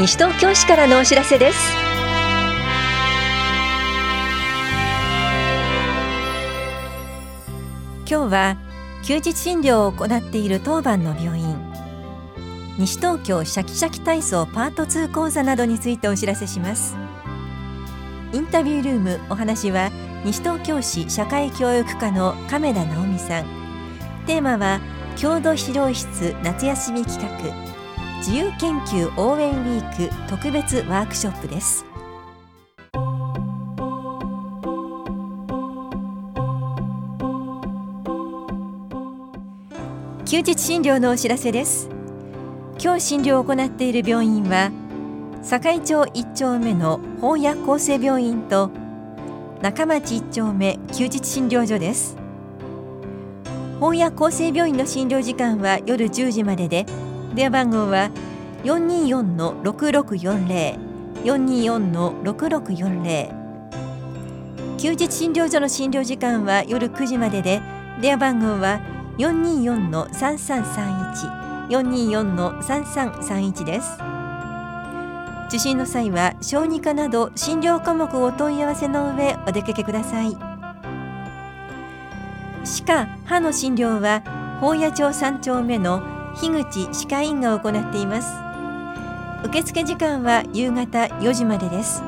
西東京市からのお知らせです。今日は休日診療を行っている当番の病院。西東京シャキシャキ体操パート2講座などについてお知らせします。インタビュールームお話は西東京市社会教育課の亀田直美さん。テーマは郷土資料室夏休み企画。自由研究応援ウィーク特別ワークショップです。休日診療のお知らせです。今日診療を行っている病院は堺町1丁目の法屋厚生病院と中町1丁目休日診療所です。法屋厚生病院の診療時間は夜10時までで電話番号は424-6640 424-6640休日診療所の診療時間は夜9時までで電話番号は424-3331 424-3331です。受診の際は小児科など診療科目をお問い合わせの上お出かけください。歯科・歯の診療は宝谷町3丁目の樋口歯科医院が行っています。受付時間は夕方4時までです。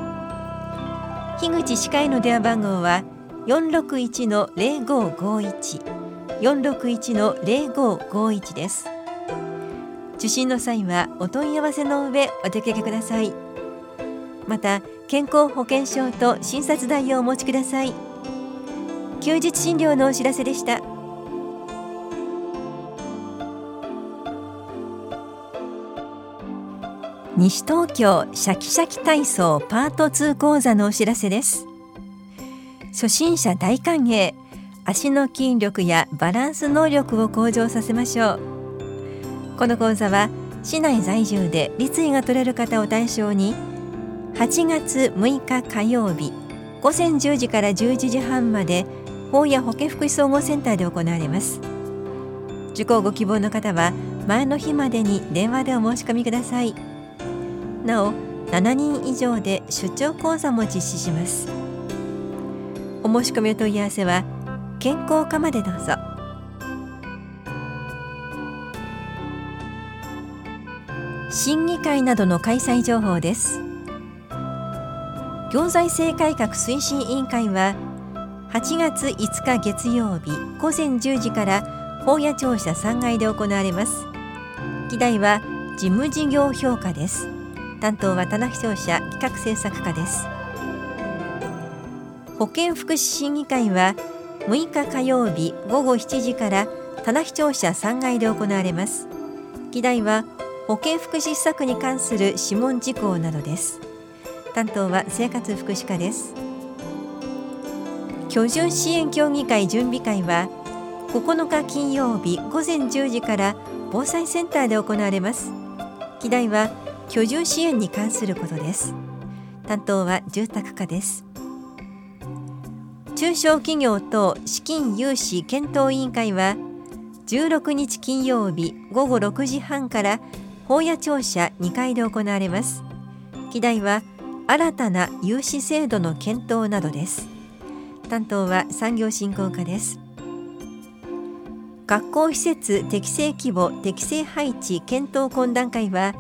樋口歯科医の電話番号は461-0551 461-0551です。受診の際はお問い合わせの上お出かけください。また健康保険証と診察代をお持ちください。休日診療のお知らせでした。西東京シャキシャキ体操パート2講座のお知らせです。初心者大歓迎。足の筋力やバランス能力を向上させましょう。この講座は市内在住で立位が取れる方を対象に8月6日火曜日午前10時から11時半まで法や保健福祉総合センターで行われます。受講ご希望の方は前の日までに電話でお申し込みください。なお7人以上で出張講座も実施します。お申し込みお問い合わせは健康課までどうぞ。審議会などの開催情報です。行財政改革推進委員会は8月5日月曜日午前10時から法屋庁舎3階で行われます。議題は事務事業評価です。担当は棚視聴者企画政策課です。保健福祉審議会は6日火曜日午後7時から棚視聴者3階で行われます。議題は保健福祉施策に関する諮問事項などです。担当は生活福祉課です。居住支援協議会準備会は9日金曜日午前10時から防災センターで行われます。議題は居住支援に関することです。担当は住宅課です。中小企業等資金融資検討委員会は16日金曜日午後6時半から法屋庁舎2階で行われます。議題は新たな融資制度の検討などです。担当は産業振興課です。学校施設適正規模適正配置検討懇談会は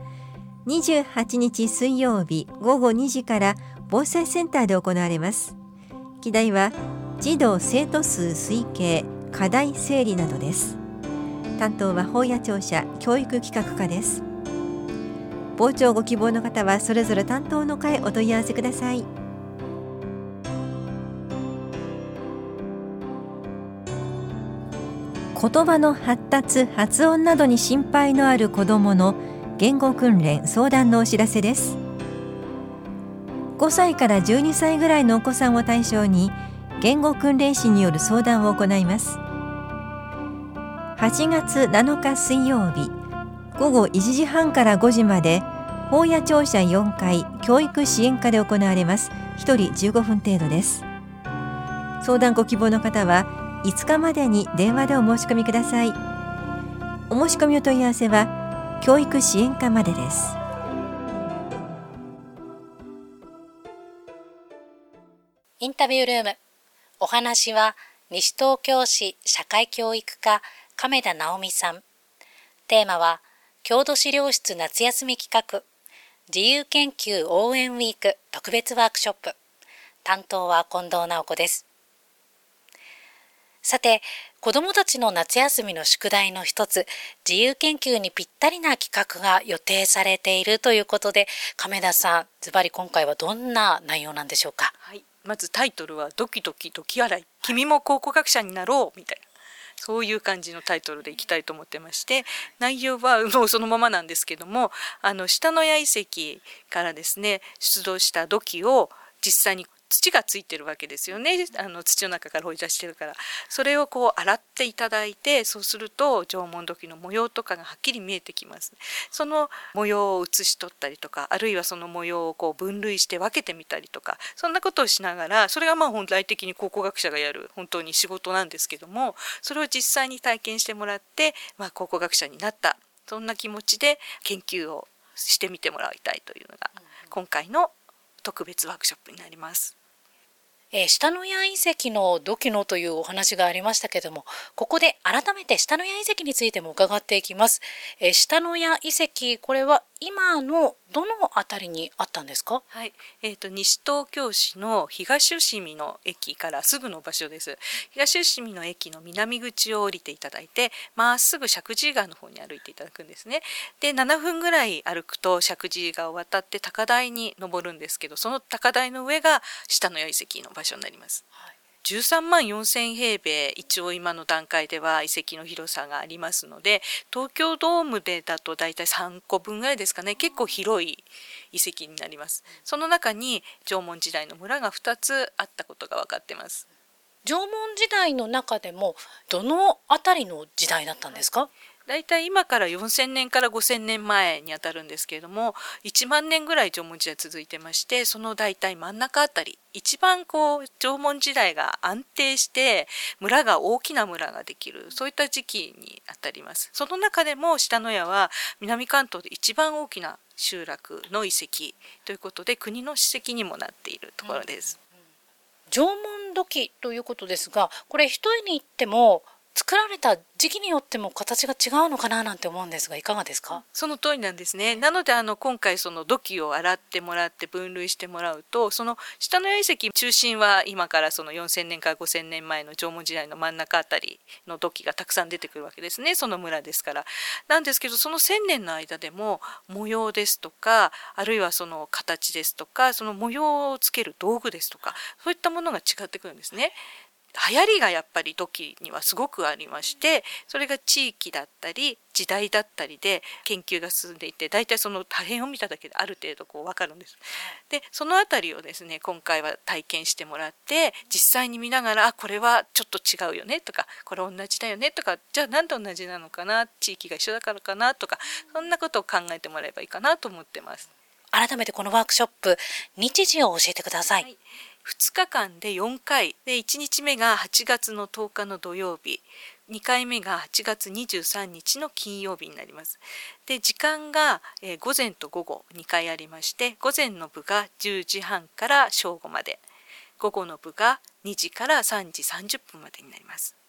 28日水曜日午後2時から防災センターで行われます。議題は児童生徒数推計課題整理などです。担当は法屋庁舎教育企画課です。傍聴ご希望の方はそれぞれ担当の会お問い合わせください。言葉の発達発音などに心配のある子どもの言語訓練相談のお知らせです。5歳から12歳ぐらいのお子さんを対象に言語訓練士による相談を行います。8月7日水曜日午後1時半から5時まで法屋庁舎4階教育支援課で行われます。1人15分程度です。相談ご希望の方は5日までに電話でお申し込みください。お申し込みお問い合わせは教育支援課までです。インタビュールーム。お話は西東京市社会教育課亀田直美さん。テーマは郷土資料室夏休み企画。自由研究応援ウィーク特別ワークショップ。担当は近藤直子です。さて子どもたちの夏休みの宿題の一つ自由研究にぴったりな企画が予定されているということで亀田さんズバリ今回はどんな内容なんでしょうか？はい。まずタイトルはドキドキドキ洗い君も考古学者になろうみたいなそういう感じのタイトルでいきたいと思ってまして内容は もうそのままなんですけどもあの下野谷遺跡からですね出土した土器を実際に土がついてるわけですよね。あの土の中から掘り出してるから。それをこう洗っていただいてそうすると縄文土器の模様とかがはっきり見えてきますその模様を写し取ったりとかあるいはその模様をこう分類して分けてみたりとかそんなことをしながらそれがまあ本来的に考古学者がやる本当に仕事なんですけどもそれを実際に体験してもらって、まあ、考古学者になった。そんな気持ちで研究をしてみてもらいたいというのが今回の特別ワークショップになります。えー、下野谷遺跡の土器のというお話がありましたけども、ここで改めて下野谷遺跡についても伺っていきます。えー、下野谷遺跡、これは今のどの辺りにあったんですか？はい、えーと、西東京市の東伏見の駅からすぐの場所です。東伏見の駅の南口を降りていただいてまっすぐ石神井川の方に歩いていただくんですね。で7分ぐらい歩くと石神井川を渡って高台に登るんですけどその高台の上が下の谷遺跡の場所になります、はい13万4,000平米一応今の段階では遺跡の広さがありますので東京ドームでだと大体3個分ぐらいですかね。結構広い遺跡になります。その中に縄文時代の村が2つあったことが分かってます。縄文時代の中でもどの辺りの時代だったんですか？大体今から4,000年から5,000年前にあたるんですけれども1万年ぐらい縄文時代続いてましてその大体真ん中あたり一番こう縄文時代が安定して村が大きな村ができるそういった時期にあたります。その中でも下野谷は南関東で一番大きな集落の遺跡ということで国の史跡にもなっているところです、うんうん、縄文土器ということですがこれ一重に言っても作られた時期によっても形が違うのかななんて思うんですがいかがですか？その通りなんですね。なのであの今回その土器を洗ってもらって分類してもらうとその下の谷遺跡中心は今からその4,000年から5,000年前の縄文時代の真ん中あたりの土器がたくさん出てくるわけですね。その村ですから。なんですけどその1,000年の間でも模様ですとかあるいはその形ですとかその模様をつける道具ですとかそういったものが違ってくるんですね。流行りがやっぱり時にはすごくありましてそれが地域だったり時代だったりで研究が進んでいて大体その破片を見ただけである程度こう分かるんです。でその辺りをですね今回は体験してもらって実際に見ながらあこれはちょっと違うよねとかこれ同じだよねとかじゃあ何で同じなのかな地域が一緒だからかなとかそんなことを考えてもらえばいいかなと思ってます。改めてこのワークショップ日時を教えてください、はい2日間で4回で1日目が8月の10日の土曜日2回目が8月23日の金曜日になります。で時間が、えー、午前と午後2回ありまして午前の部が10時半から正午まで午後の部が2時から3時30分までになります。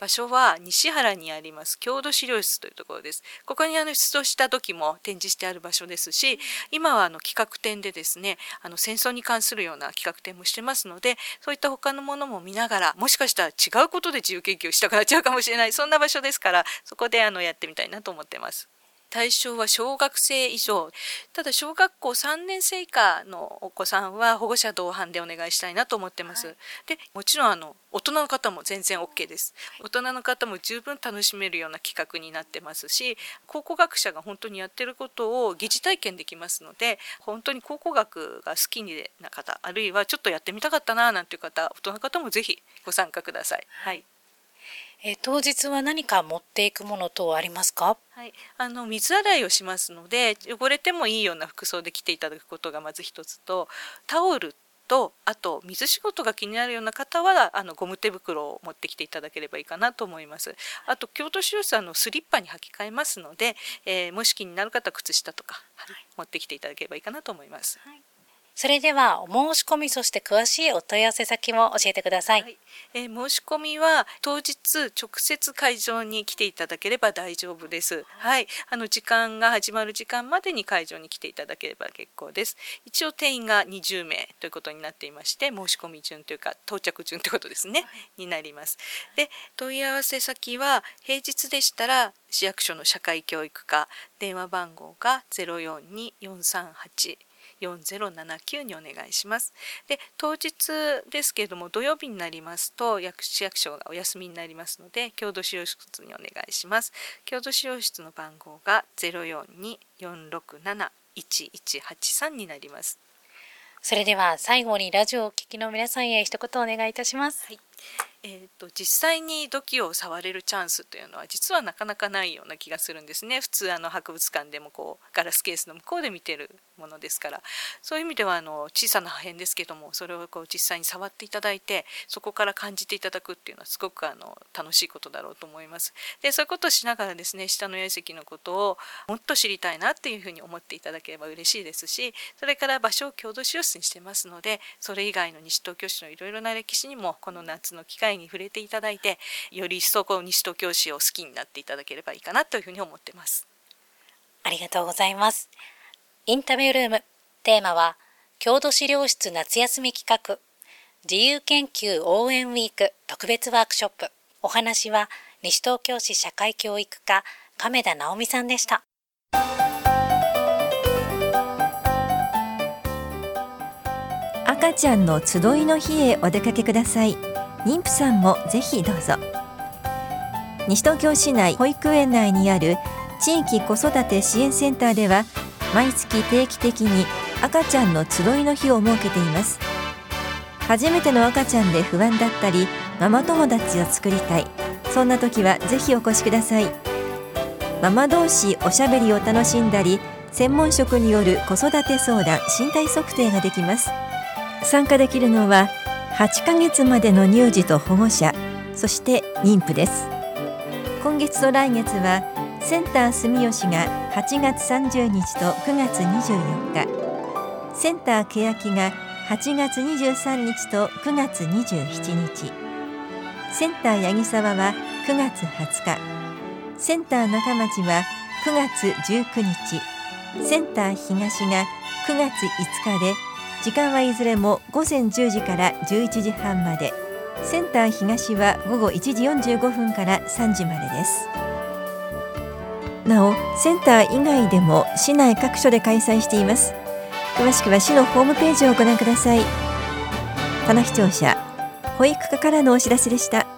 場所は西原にあります郷土資料室というところです。ここにあの出土した時も展示してある場所ですし、今はあの企画展でですね、あの戦争に関するような企画展もしてますので、そういった他のものも見ながら、もしかしたら違うことで自由研究をしたくなっちゃうかもしれない、そんな場所ですから、そこであのやってみたいなと思ってます。対象は小学生以上。ただ小学校3年生以下のお子さんは保護者同伴でお願いしたいなと思ってます、はい、でもちろんあの大人の方も全然 OK です。大人の方も十分楽しめるような企画になってますし考古学者が本当にやってることを疑似体験できますので本当に考古学が好きな方あるいはちょっとやってみたかったななんていう方大人の方もぜひご参加ください。はいえー、当日は何か持っていくもの等ありますか？はい、あの水洗いをしますので汚れてもいいような服装で来ていただくことがまず一つとタオルとあと水仕事が気になるような方はあのゴム手袋を持ってきていただければいいかなと思います。あと京都市予算のスリッパに履き替えますので、えー、もし気になる方は靴下とか、はい、持ってきていただければいいかなと思います、はいそれではお申し込みそして詳しいお問い合わせ先も教えてください。はい、えー、申し込みは当日直接会場に来ていただければ大丈夫です。はい、あの時間が始まる時間までに会場に来ていただければ結構です。一応定員が20名ということになっていまして、申し込み順というか到着順ということですね、はい、になります。で、問い合わせ先は平日でしたら市役所の社会教育課電話番号が042-438 4079にお願いします。で当日ですけれども土曜日になりますと市役所がお休みになりますので郷土資料室にお願いします。郷土資料室の番号が0424671183になります。それでは最後にラジオをお聞きの皆さんへ一言お願いいたします。はいえーと、実際に土器を触れるチャンスというのは実はなかなかないような気がするんですね普通あの博物館でもこうガラスケースの向こうで見てるものですからそういう意味ではあの小さな破片ですけどもそれをこう実際に触っていただいてそこから感じていただくっていうのはすごくあの楽しいことだろうと思います。でそういうことをしながらですね下の八重石のことをもっと知りたいなっていうふうに思っていただければ嬉しいですしそれから場所を郷土資料室にしてますのでそれ以外の西東京市のいろいろな歴史にもこの夏の機会会に触れていただいてより一層こう西東京市を好きになっていただければいいかなというふうに思ってます。ありがとうございます。インタビュールームテーマは郷土資料室夏休み企画自由研究応援ウィーク特別ワークショップお話は西東京市社会教育課亀田直美さんでした。赤ちゃんの集いの日へお出かけください妊婦さんもぜひどうぞ。西東京市内保育園内にある地域子育て支援センターでは毎月定期的に赤ちゃんの集いの日を設けています。初めての赤ちゃんで不安だったりママ友達を作りたい。そんな時はぜひお越しください。ママ同士おしゃべりを楽しんだり専門職による子育て相談身体測定ができます。参加できるのは8ヶ月までの乳児と保護者そして妊婦です。今月と来月はセンター住吉が8月30日と9月24日センター欅が8月23日と9月27日センター八木沢は9月20日センター中町は9月19日センター東が9月5日で時間はいずれも午前10時から11時半まで。センター東は午後1時45分から3時までです。なおセンター以外でも市内各所で開催しています。詳しくは市のホームページをご覧ください。棚視聴者保育課からのお知らせでした。